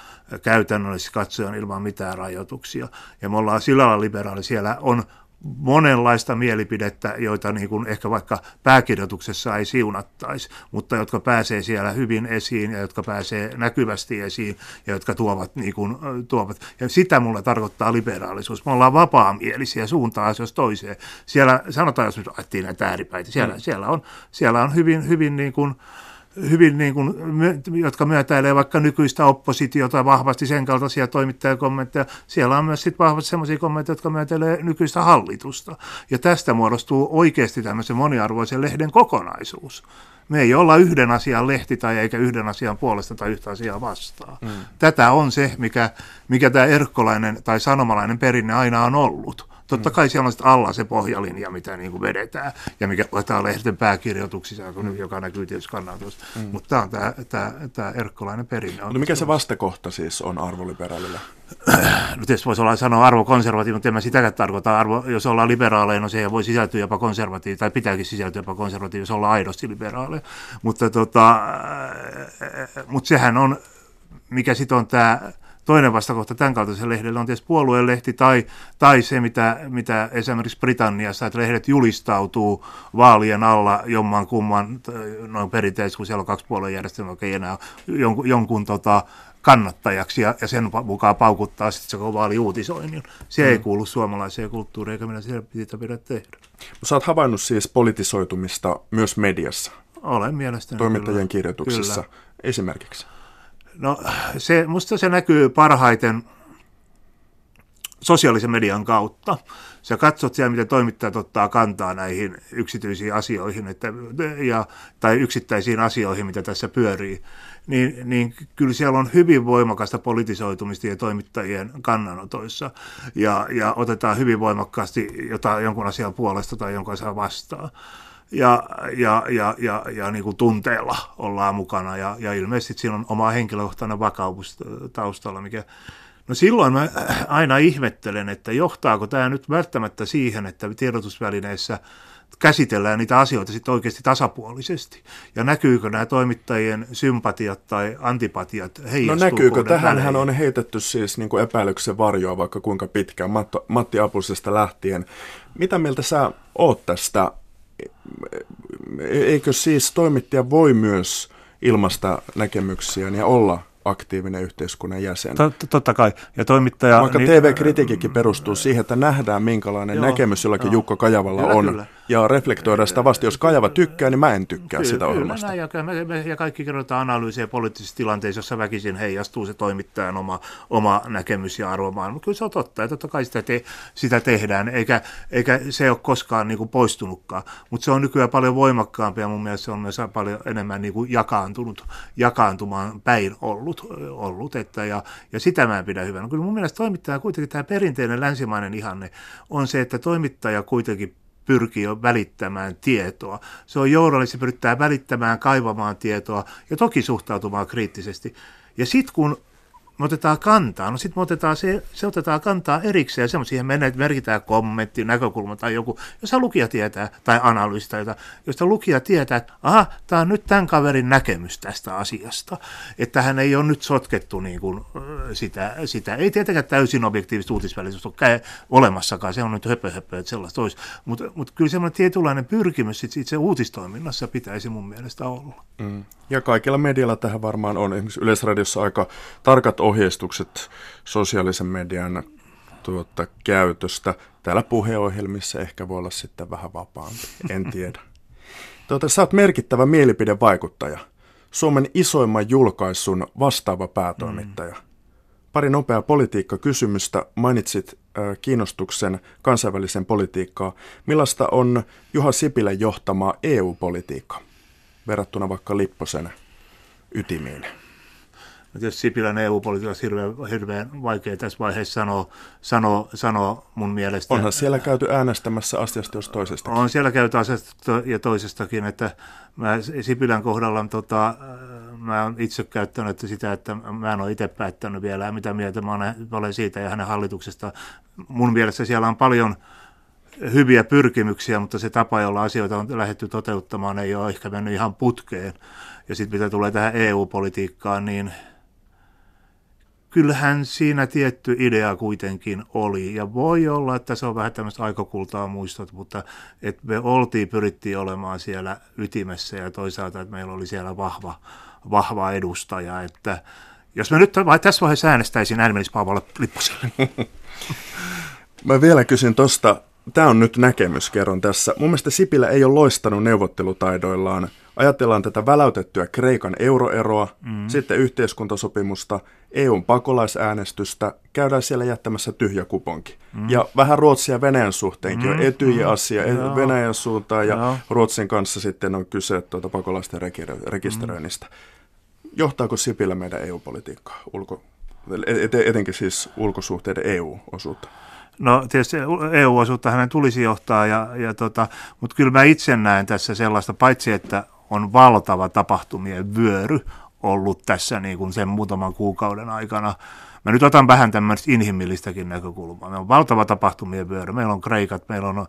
käytännöllisesti katsoen ilman mitään rajoituksia. Ja me ollaan sillä lailla liberaali. Siellä on monenlaista mielipidettä, joita niin kuin ehkä vaikka pääkirjoituksessa ei siunattaisi, mutta jotka pääsee siellä hyvin esiin ja jotka pääsee näkyvästi esiin ja jotka tuovat, niin kuin, tuovat. Ja sitä mulla tarkoittaa liberaalisuus. Me ollaan vapaamielisiä suuntaan jos toiseen. Siellä sanotaan, jos nyt ajattiin näitä ääripäitä, siellä, mm. siellä, on, siellä on hyvin, hyvin niin kuin, hyvin, niin kuin, jotka myötäilee vaikka nykyistä oppositiota vahvasti sen kaltaisia toimittajakommentteja. Siellä on myös sitten vahvasti sellaisia kommentteja, jotka myötäilee nykyistä hallitusta. Ja tästä muodostuu oikeasti tämmöisen moniarvoisen lehden kokonaisuus. Me ei olla yhden asian lehti tai eikä yhden asian puolesta tai yhtä asiaa vastaan. Mm. Tätä on se, mikä, mikä tämä erkkolainen tai sanomalainen perinne aina on ollut Totta kai siellä on sitten alla se pohjalinja, mitä niin kuin vedetään, ja mikä otetaan lehden pääkirjoituksissa, joka näkyy tietysti kannanotossa. Mm. Mutta tämä on tämä, tämä, tämä erkkolainen perinne. No mikä se vastakohta siis on arvoliberaalilla? No tietysti voisi olla sanoa arvokonservatiivi, mutta en mä sitäkään tarkoita. Arvo, jos ollaan liberaaleja, no se voi sisältyä jopa konservatiivi, tai pitääkin sisältyä jopa konservatiivi, jos ollaan aidosti liberaaleja. Mutta, tota, mutta sehän on, mikä sitten on tämä Toinen vastakohta tämän kaltaiselle lehdelle on tietysti puoluelehti tai, tai se, mitä, mitä esimerkiksi Britanniassa, että lehdet julistautuu vaalien alla jomman kumman, noin perinteisesti, kun siellä on kaksi puoluejärjestelmää, joka ei enää jonkun, jonkun tota, kannattajaksi ja, ja sen mukaan paukuttaa sitten se vaaliuutisoinnin. Se mm. ei kuulu suomalaiseen kulttuuriin, eikä minä sitä pidä tehdä. Sä oot havainnut siis politisoitumista myös mediassa. Olen mielestäni. Toimittajien kyllä. kirjoituksissa kyllä. esimerkiksi. No se, musta se näkyy parhaiten sosiaalisen median kautta. Sä katsot siellä, miten toimittajat ottaa kantaa näihin yksityisiin asioihin että, ja, tai yksittäisiin asioihin, mitä tässä pyörii, niin, niin kyllä siellä on hyvin voimakasta politisoitumista ja toimittajien kannanotoissa. Ja, ja otetaan hyvin voimakkaasti jotain, jonkun asian puolesta tai jonkun asian vastaan ja, ja, ja, ja, ja niin kuin tunteella ollaan mukana ja, ja ilmeisesti siinä on oma henkilökohtainen vakaumus taustalla, mikä No silloin mä aina ihmettelen, että johtaako tämä nyt välttämättä siihen, että tiedotusvälineissä käsitellään niitä asioita sitten oikeasti tasapuolisesti. Ja näkyykö nämä toimittajien sympatiat tai antipatiat? No näkyykö? Tähänhän on heitetty siis niin kuin epäilyksen varjoa vaikka kuinka pitkään Matti Apusesta lähtien. Mitä mieltä sä oot tästä eikö siis toimittaja voi myös ilmaista näkemyksiään ja olla aktiivinen yhteiskunnan jäsen. Totta kai. Ja toimittaja, Vaikka niin, TV-kritiikkikin perustuu siihen, että nähdään minkälainen joo, näkemys jollakin joo. Jukka Kajavalla kyllä, on. Kyllä. Ja reflektoida sitä vasta. Jos Kajava tykkää, niin mä en tykkää kyllä, sitä ohjelmasta. Kyllä, ja, me, me, ja kaikki kerrotaan analyysiä poliittisissa tilanteissa, jossa väkisin heijastuu se toimittajan oma, oma näkemys ja arvomaailma. Kyllä se on totta, ja totta kai sitä, te, sitä tehdään, eikä, eikä se ole koskaan niin kuin poistunutkaan. Mutta se on nykyään paljon voimakkaampi, ja mun mielestä se on myös paljon enemmän niin kuin jakaantunut, jakaantumaan päin ollut ollut, ollut että, ja, ja sitä mä en pidä hyvänä. Kyllä mun mielestä toimittaja kuitenkin tämä perinteinen länsimainen ihanne on se, että toimittaja kuitenkin pyrkii jo välittämään tietoa. Se on journalisti, pyrittää välittämään, kaivamaan tietoa ja toki suhtautumaan kriittisesti. Ja sitten kun me otetaan kantaa. No sitten me otetaan se, se otetaan kantaa erikseen, ja siihen merkitään kommentti, näkökulma tai joku, jossa lukija tietää, tai analyysi, josta lukija tietää, että aha, tämä on nyt tämän kaverin näkemys tästä asiasta. Että hän ei ole nyt sotkettu niin kuin, sitä, sitä. Ei tietenkään täysin objektiivista uutisvälitystä ole olemassakaan, se on nyt höpö, höpö että sellaista olisi. Mutta mut kyllä semmoinen tietynlainen pyrkimys sit itse uutistoiminnassa pitäisi mun mielestä olla. Mm. Ja kaikilla medialla tähän varmaan on. Esimerkiksi Yleisradiossa aika tarkat ohjeistukset sosiaalisen median tuota, käytöstä. Täällä puheohjelmissa ehkä voi olla sitten vähän vapaampi, en tiedä. Tuota, sä oot merkittävä mielipidevaikuttaja. Suomen isoimman julkaisun vastaava päätoimittaja. Mm. Pari nopeaa politiikkakysymystä. Mainitsit kiinnostuksen kansainväliseen politiikkaan. Millaista on Juha Sipilän johtama EU-politiikka verrattuna vaikka Lipposen ytimiin? Tietysti Sipilän EU-politiikassa hirveän, hirveän vaikea tässä vaiheessa sanoa, sanoa, sanoa mun mielestä. Onhan siellä käyty äänestämässä asiasta jos toisesta. On siellä käyty asiasta ja toisestakin, että mä Sipilän kohdalla tota, mä oon itse käyttänyt sitä, että mä en ole itse päättänyt vielä, mitä mieltä mä olen siitä ja hänen hallituksesta. Mun mielestä siellä on paljon hyviä pyrkimyksiä, mutta se tapa, jolla asioita on lähdetty toteuttamaan, ei ole ehkä mennyt ihan putkeen. Ja sitten mitä tulee tähän EU-politiikkaan, niin – kyllähän siinä tietty idea kuitenkin oli. Ja voi olla, että se on vähän tämmöistä aikokultaa muistot, mutta että me oltiin, pyrittiin olemaan siellä ytimessä ja toisaalta, että meillä oli siellä vahva, vahva edustaja. Että jos mä nyt tässä vaiheessa äänestäisin, ääni menisi. Mä vielä kysyn tuosta, tämä on nyt näkemys, kerron tässä. Mun mielestä Sipilä ei ole loistanut neuvottelutaidoillaan – Ajatellaan tätä väläytettyä Kreikan euroeroa, mm. sitten yhteiskuntasopimusta, EUn pakolaisäänestystä, käydään siellä jättämässä tyhjä kuponki. Mm. Ja vähän Ruotsia ja Venäjän suhteenkin mm. on etyj-asia mm. Venäjän suuntaan ja Joo. Ruotsin kanssa sitten on kyse tuota pakolaisten rekisteröinnistä. Mm. Johtaako Sipilä meidän EU-politiikkaa, ulko, et, etenkin siis ulkosuhteiden EU-osuutta? No tietysti EU-osuutta hänen tulisi johtaa, ja, ja tota, mutta kyllä mä itse näen tässä sellaista, paitsi että on valtava tapahtumien vyöry ollut tässä niin kuin sen muutaman kuukauden aikana. Mä nyt otan vähän tämmöistä inhimillistäkin näkökulmaa. Meillä on valtava tapahtumien vyöry. Meillä on Kreikat, meillä on,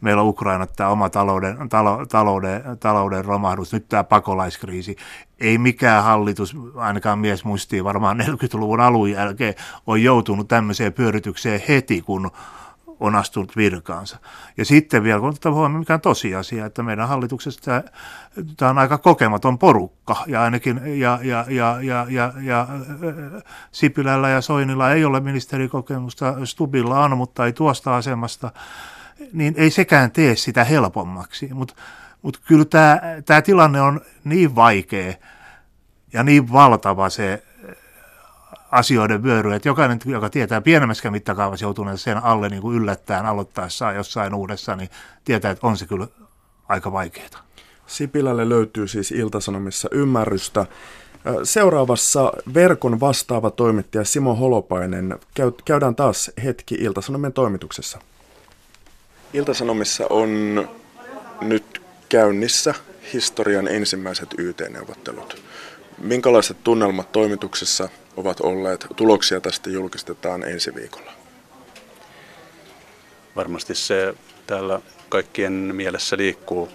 meillä on Ukrainat, tämä oma talouden, talo, talouden, talouden romahdus, nyt tämä pakolaiskriisi. Ei mikään hallitus, ainakaan mies muistii varmaan 40-luvun alun jälkeen, on joutunut tämmöiseen pyöritykseen heti, kun on astunut virkaansa. Ja sitten vielä, kun otetaan huomioon, mikä on tosiasia, että meidän hallituksessa tämä on aika kokematon porukka, ja ainakin ja, ja, ja, ja, ja, ja Sipilällä ja Soinilla ei ole ministerikokemusta, Stubilla on, mutta ei tuosta asemasta, niin ei sekään tee sitä helpommaksi. Mutta mut kyllä tämä, tämä tilanne on niin vaikea ja niin valtava se asioiden vyöry, että jokainen, joka tietää pienemmässä mittakaavassa joutuneen sen alle niin kuin yllättäen aloittaessaan jossain uudessa, niin tietää, että on se kyllä aika vaikeaa. Sipilälle löytyy siis Iltasanomissa ymmärrystä. Seuraavassa verkon vastaava toimittaja Simo Holopainen. Käydään taas hetki Iltasanomien toimituksessa. Iltasanomissa on nyt käynnissä historian ensimmäiset YT-neuvottelut. Minkälaiset tunnelmat toimituksessa ovat olleet? Tuloksia tästä julkistetaan ensi viikolla. Varmasti se täällä kaikkien mielessä liikkuu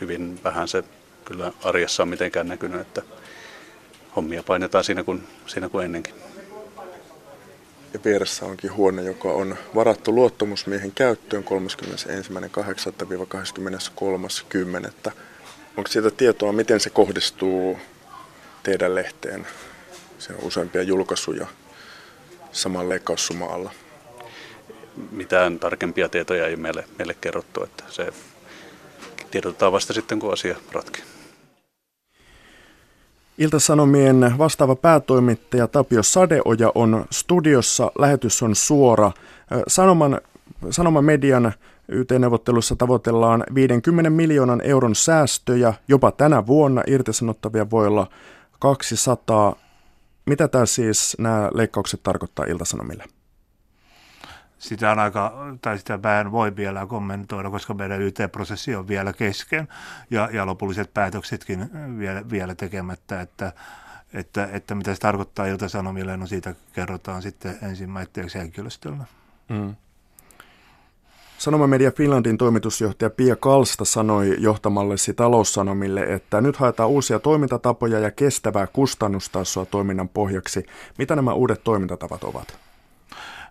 hyvin vähän se kyllä arjessa on mitenkään näkynyt, että hommia painetaan siinä kuin, siinä kuin ennenkin. Ja vieressä onkin huone, joka on varattu luottamusmiehen käyttöön 31.8-23.10. Onko siitä tietoa, miten se kohdistuu teidän lehteen? Se on useampia julkaisuja saman leikkaussuma alla. Mitään tarkempia tietoja ei meille, meille kerrottu, että se tiedotetaan vasta sitten, kun asia ratkee. Ilta-Sanomien vastaava päätoimittaja Tapio Sadeoja on studiossa. Lähetys on suora. Sanoman, Sanoman median YT-neuvottelussa tavoitellaan 50 miljoonan euron säästöjä. Jopa tänä vuonna irtisanottavia voi olla 200. Mitä tämä siis nämä leikkaukset tarkoittaa Ilta-Sanomille? sitä on aika, tai sitä vähän voi vielä kommentoida, koska meidän YT-prosessi on vielä kesken ja, ja lopulliset päätöksetkin vielä, vielä tekemättä, että, että, että mitä se tarkoittaa iltasanomille, no siitä kerrotaan sitten ensimmäiseksi henkilöstöllä. Mm. Sanomamedia Finlandin toimitusjohtaja Pia Kalsta sanoi johtamallesi taloussanomille, että nyt haetaan uusia toimintatapoja ja kestävää kustannustasoa toiminnan pohjaksi. Mitä nämä uudet toimintatavat ovat?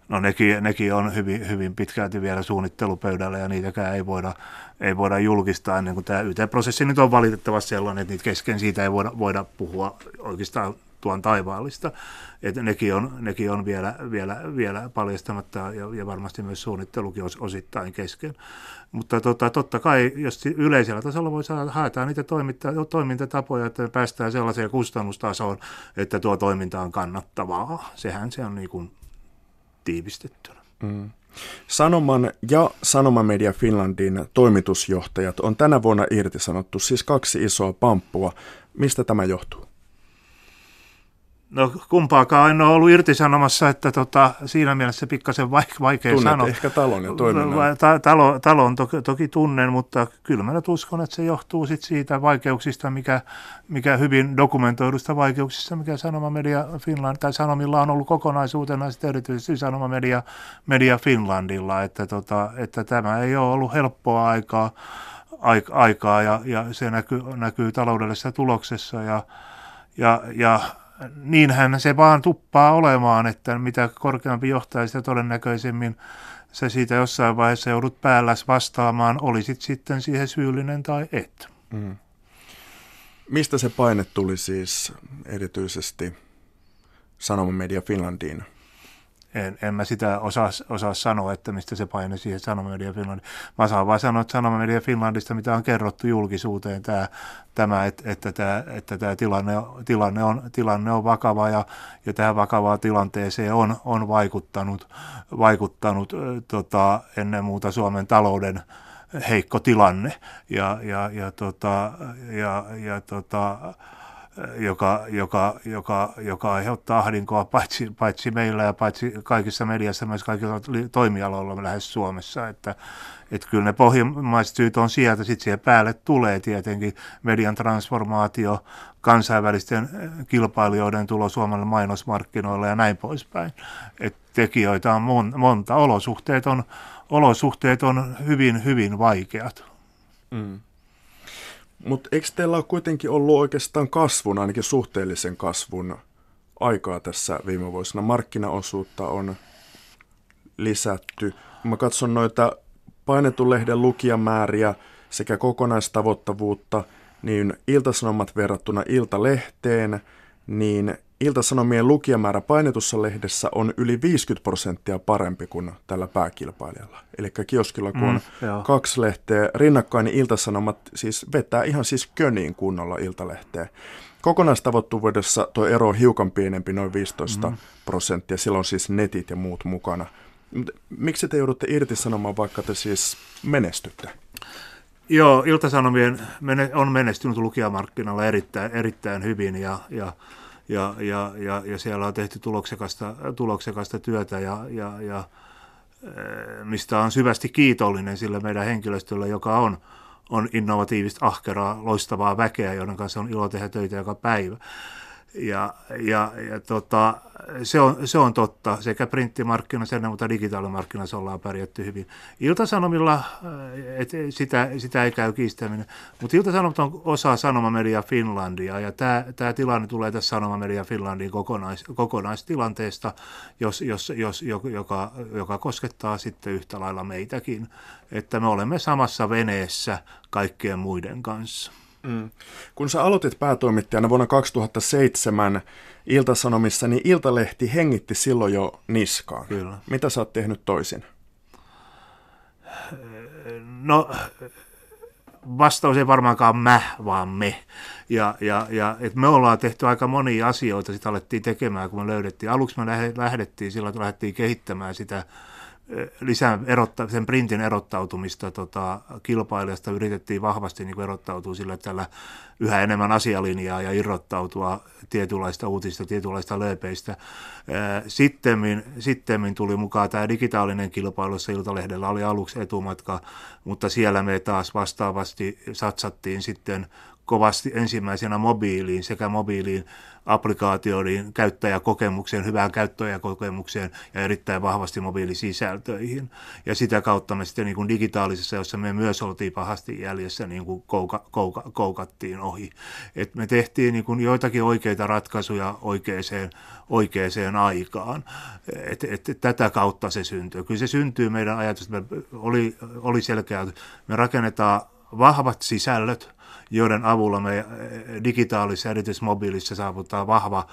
no nekin, nekin on hyvin, hyvin pitkälti vielä suunnittelupöydällä ja niitäkään ei voida, ei voida julkistaa ennen kuin tämä YT-prosessi nyt on valitettavasti sellainen, että niitä kesken siitä ei voida, voida puhua oikeastaan tuon taivaallista. Että nekin on, nekin on vielä, vielä, vielä paljastamatta ja, ja varmasti myös suunnittelukin os, osittain kesken. Mutta tota, totta kai, jos yleisellä tasolla voi saada, haetaan niitä toimintatapoja, että päästään sellaiseen kustannustasoon, että tuo toiminta on kannattavaa. Sehän se on niin kuin tiivistettynä. Mm. Sanoman ja Sanomamedia Finlandin toimitusjohtajat on tänä vuonna irtisanottu, siis kaksi isoa pamppua. Mistä tämä johtuu? No kumpaakaan en ole ollut irtisanomassa, että tota, siinä mielessä pikkasen vaikea Tunnet sanoa. ehkä talon ja toiminnan. Ta- talo, talon toki, toki tunnen, mutta kyllä mä nyt uskon, että se johtuu sit siitä vaikeuksista, mikä, mikä hyvin dokumentoidusta vaikeuksista, mikä Sanomamedia Finland, tai Sanomilla on ollut kokonaisuutena, sitten erityisesti Sanomamedia Media Finlandilla, että, tota, että tämä ei ole ollut helppoa aikaa, aikaa ja, ja se näkyy, näkyy taloudellisessa tuloksessa ja, ja, ja niinhän se vaan tuppaa olemaan, että mitä korkeampi johtaja, sitä todennäköisemmin se siitä jossain vaiheessa joudut päälläs vastaamaan, olisit sitten siihen syyllinen tai et. Mm. Mistä se paine tuli siis erityisesti Sanomamedia Finlandiin? En, en mä sitä osaa, osaa sanoa, että mistä se paine siihen Sanomamedia Finlandin. Mä saan vain sanoa, että Sanomamedia Finlandista, mitä on kerrottu julkisuuteen, tämä, tämä että, että, tämä, että tämä tilanne, tilanne, on, tilanne on vakava ja, ja tähän vakavaan tilanteeseen on, on vaikuttanut, vaikuttanut tota, ennen muuta Suomen talouden heikko tilanne ja, ja, ja, tota, ja, ja tota, joka, joka, joka, joka aiheuttaa ahdinkoa paitsi, paitsi meillä ja paitsi kaikissa mediassa, myös kaikilla toimialoilla lähes Suomessa. Että, että kyllä ne pohjimmaiset syyt on sieltä, sitten siihen päälle tulee tietenkin median transformaatio, kansainvälisten eh, kilpailijoiden tulo Suomelle mainosmarkkinoille ja näin poispäin. Et tekijöitä on mon, monta, olosuhteet on, olosuhteet on hyvin, hyvin vaikeat. Mm. Mutta eikö teillä ole kuitenkin ollut oikeastaan kasvun, ainakin suhteellisen kasvun aikaa tässä viime vuosina? Markkinaosuutta on lisätty. Mä katson noita painetun lehden lukijamääriä sekä kokonaistavoittavuutta, niin iltasanomat verrattuna iltalehteen, niin Iltasanomien lukijamäärä painetussa lehdessä on yli 50 prosenttia parempi kuin tällä pääkilpailijalla. Eli kioskilla kun on mm, kaksi lehteä rinnakkain, niin Iltasanomat siis vetää ihan siis köniin kunnolla Iltalehteä. Kokonaistavoittuvuudessa tuo ero on hiukan pienempi, noin 15 mm. prosenttia. Sillä on siis netit ja muut mukana. Miksi te joudutte irtisanomaan, vaikka te siis menestytte? Joo, Iltasanomien on menestynyt lukijamarkkinoilla erittäin, erittäin hyvin ja, ja ja, ja, ja, ja siellä on tehty tuloksekasta, tuloksekasta työtä ja, ja, ja eh, mistä on syvästi kiitollinen sille meidän henkilöstölle, joka on, on innovatiivista, ahkeraa, loistavaa väkeä, joiden kanssa on ilo tehdä töitä joka päivä. Ja, ja, ja tota, se, on, se on totta. Sekä printtimarkkinassa että mutta digitaalimarkkinassa ollaan pärjätty hyvin. Iltasanomilla äh, et, sitä, sitä ei käy kiistäminen, mutta Iltasanomat on osa Sanomamedia Finlandia ja tämä, tämä tilanne tulee tässä Sanomamedia Finlandin kokonais, kokonaistilanteesta, jos, jos, jos, joka, joka koskettaa sitten yhtä lailla meitäkin, että me olemme samassa veneessä kaikkien muiden kanssa. Mm. Kun sä aloitit päätoimittajana vuonna 2007 Iltasanomissa, niin Iltalehti hengitti silloin jo niskaan. Kyllä. Mitä sä oot tehnyt toisin? No, vastaus ei varmaankaan mä, vaan me. Ja, ja, ja et me ollaan tehty aika monia asioita, sitä alettiin tekemään, kun me löydettiin. Aluksi me lähdettiin sillä, että lähdettiin kehittämään sitä lisää erotta, sen printin erottautumista tota, kilpailijasta yritettiin vahvasti niin erottautua sillä, tällä yhä enemmän asialinjaa ja irrottautua tietynlaista uutista, tietynlaista lööpeistä. Sittemmin, sittemmin tuli mukaan tämä digitaalinen kilpailu, jossa Iltalehdellä oli aluksi etumatka, mutta siellä me taas vastaavasti satsattiin sitten kovasti ensimmäisenä mobiiliin sekä mobiiliin applikaatioihin, käyttäjäkokemukseen, hyvään käyttäjäkokemukseen ja erittäin vahvasti mobiilisisältöihin. Ja sitä kautta me sitten niin kuin digitaalisessa, jossa me myös oltiin pahasti jäljessä, niin kuin kouka, kouka, koukattiin ohi. Et me tehtiin niin kuin joitakin oikeita ratkaisuja oikeaan, oikeaan aikaan. Et, et, et tätä kautta se syntyy. Kyllä se syntyy meidän ajatus, me oli, oli selkeä, me rakennetaan vahvat sisällöt, joiden avulla me eh, digitaalisessa erityisesti mobiilissa saavuttaa vahva,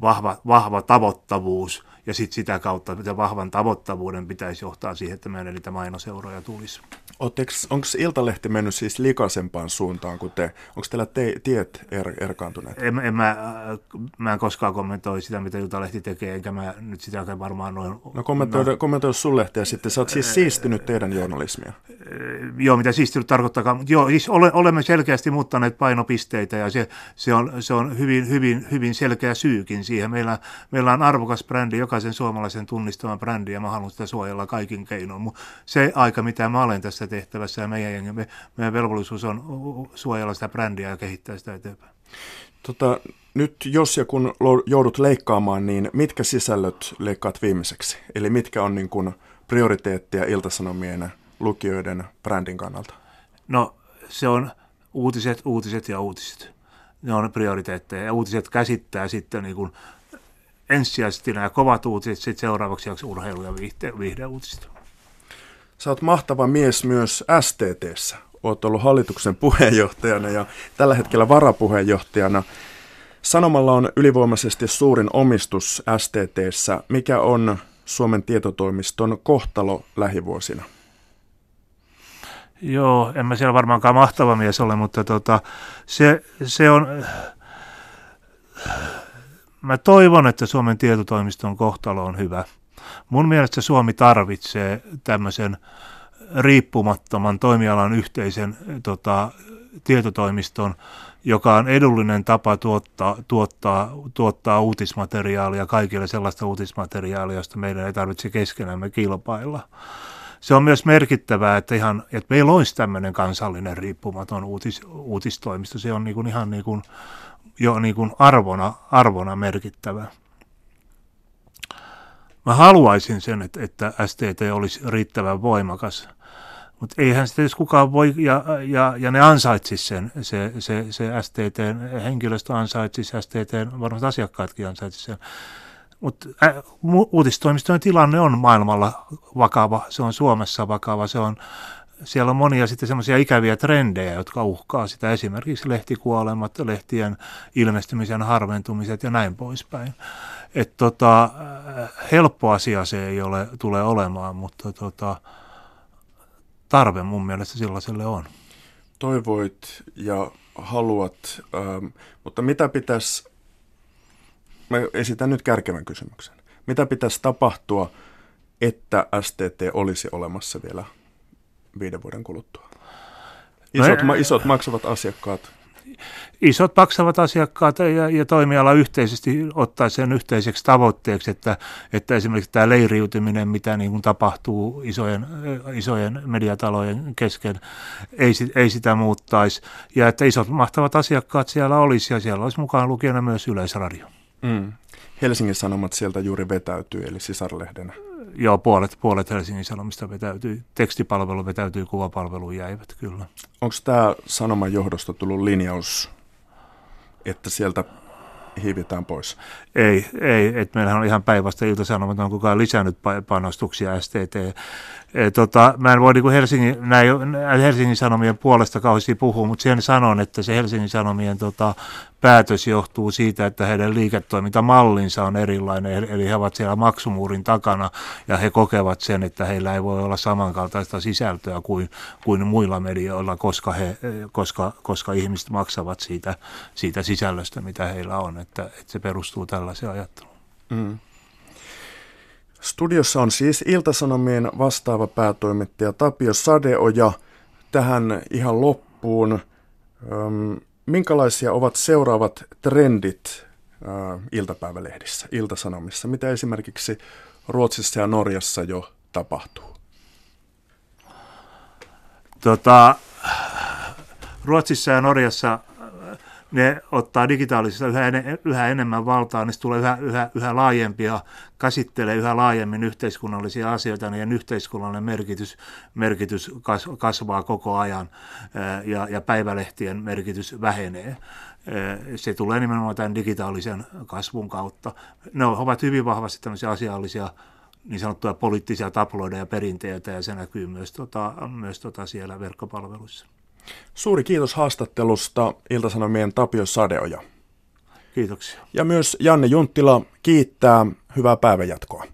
vahva, vahva tavoittavuus ja sitten sitä kautta että vahvan tavoittavuuden pitäisi johtaa siihen, että meidän niitä mainoseuroja tulisi. Onko Iltalehti mennyt siis likaisempaan suuntaan kuin te? Onko teillä te, tiet er, erkaantuneet? En, en mä, mä en koskaan kommentoi sitä, mitä Iltalehti tekee, enkä mä nyt sitä varmaan noin... No kommentoi, no, kommentoi sun lehtiä sitten. Sä oot siis siistynyt teidän journalismia. Joo, mitä siistynyt tarkoittaa. Joo, siis ole, olemme selkeästi muuttaneet painopisteitä ja se, se, on, se on hyvin, hyvin, hyvin selkeä syykin siihen. Meillä, meillä on arvokas brändi, jokaisen suomalaisen tunnistama brändi ja mä haluan sitä suojella kaikin keinoin. Se aika, mitä mä olen tässä tehtävässä ja meidän, jengi, me, meidän velvollisuus on suojella sitä brändiä ja kehittää sitä eteenpäin. Tota, nyt jos ja kun joudut leikkaamaan, niin mitkä sisällöt leikkaat viimeiseksi? Eli mitkä on niin kuin prioriteettia iltasanomien lukijoiden brändin kannalta? No se on uutiset, uutiset ja uutiset. Ne on prioriteetteja ja uutiset käsittää sitten niin kuin ensisijaisesti nämä kovat uutiset, sitten seuraavaksi urheilu- ja viihde, viihdeuutiset. Sä oot mahtava mies myös STTssä. Oot ollut hallituksen puheenjohtajana ja tällä hetkellä varapuheenjohtajana. Sanomalla on ylivoimaisesti suurin omistus STTssä. Mikä on Suomen tietotoimiston kohtalo lähivuosina? Joo, en mä siellä varmaankaan mahtava mies ole, mutta tota, se, se on... Mä toivon, että Suomen tietotoimiston kohtalo on hyvä. Mun mielestä Suomi tarvitsee tämmöisen riippumattoman toimialan yhteisen tota, tietotoimiston, joka on edullinen tapa tuottaa, tuottaa, tuottaa uutismateriaalia kaikille sellaista uutismateriaalia, josta meidän ei tarvitse keskenämme kilpailla. Se on myös merkittävää, että, ihan, että meillä olisi tämmöinen kansallinen riippumaton uutis, uutistoimisto. Se on niin kuin ihan niin kuin, jo niin kuin arvona, arvona merkittävä. Mä haluaisin sen, että, että STT olisi riittävän voimakas, mutta eihän sitä jos kukaan voi, ja, ja, ja ne ansaitsisi sen, se, se, se STT, henkilöstö ansaitsisi, STT, varmasti asiakkaatkin ansaitsisi sen. Mutta uutistoimistojen tilanne on maailmalla vakava, se on Suomessa vakava, se on, siellä on monia sitten semmoisia ikäviä trendejä, jotka uhkaa sitä, esimerkiksi lehtikuolemat, lehtien ilmestymisen harventumiset ja näin poispäin. Että tota, helppo asia se ei ole, tule olemaan, mutta tota, tarve mun mielestä sellaiselle on. Toivoit ja haluat, ähm, mutta mitä pitäisi, mä esitän nyt kärkevän kysymyksen. Mitä pitäisi tapahtua, että STT olisi olemassa vielä viiden vuoden kuluttua? No isot, no, ma, isot maksavat asiakkaat isot maksavat asiakkaat ja, ja toimiala yhteisesti ottaa sen yhteiseksi tavoitteeksi, että, että esimerkiksi tämä leiriytyminen, mitä niin kuin tapahtuu isojen, isojen mediatalojen kesken, ei, ei sitä muuttaisi. Ja että isot mahtavat asiakkaat siellä olisi ja siellä olisi mukaan lukijana myös Yleisradio. Mm. Helsingin Sanomat sieltä juuri vetäytyy, eli sisarlehdenä. Joo, puolet, puolet Helsingin Sanomista vetäytyy. Tekstipalvelu vetäytyy, kuvapalvelu jäivät kyllä. Onko tämä Sanoman johdosta tullut linjaus, että sieltä hiivitään pois? Ei, ei että meillähän on ihan päinvastoin iltasanomat, on kukaan lisännyt panostuksia STT. E, tota, mä en voi niin Helsingin, näin, Helsingin Sanomien puolesta kauheasti puhua, mutta sen sanon, että se Helsingin Sanomien tota, päätös johtuu siitä, että heidän liiketoimintamallinsa on erilainen, eli he ovat siellä maksumuurin takana ja he kokevat sen, että heillä ei voi olla samankaltaista sisältöä kuin, kuin muilla medioilla, koska, he, koska, koska ihmiset maksavat siitä, siitä sisällöstä, mitä heillä on, että, että se perustuu tällaiseen ajatteluun. Mm. Studiossa on siis Iltasanomien vastaava päätoimittaja Tapio Sadeoja. Tähän ihan loppuun. Minkälaisia ovat seuraavat trendit äh, iltapäivälehdissä, iltasanomissa? Mitä esimerkiksi Ruotsissa ja Norjassa jo tapahtuu? Tota, Ruotsissa ja Norjassa ne ottaa digitaalisesta yhä, en, yhä enemmän valtaa, niin tulee yhä, yhä, yhä laajempia, käsittelee yhä laajemmin yhteiskunnallisia asioita, niin yhteiskunnallinen merkitys, merkitys kasvaa koko ajan ja, ja päivälehtien merkitys vähenee. Se tulee nimenomaan tämän digitaalisen kasvun kautta. Ne ovat hyvin vahvasti tämmöisiä asiallisia niin sanottuja poliittisia tabloideja perinteitä ja se näkyy myös, tota, myös tota siellä verkkopalveluissa. Suuri kiitos haastattelusta Iltasanomien Tapio Sadeoja. Kiitoksia. Ja myös Janne Junttila kiittää. Hyvää päivänjatkoa.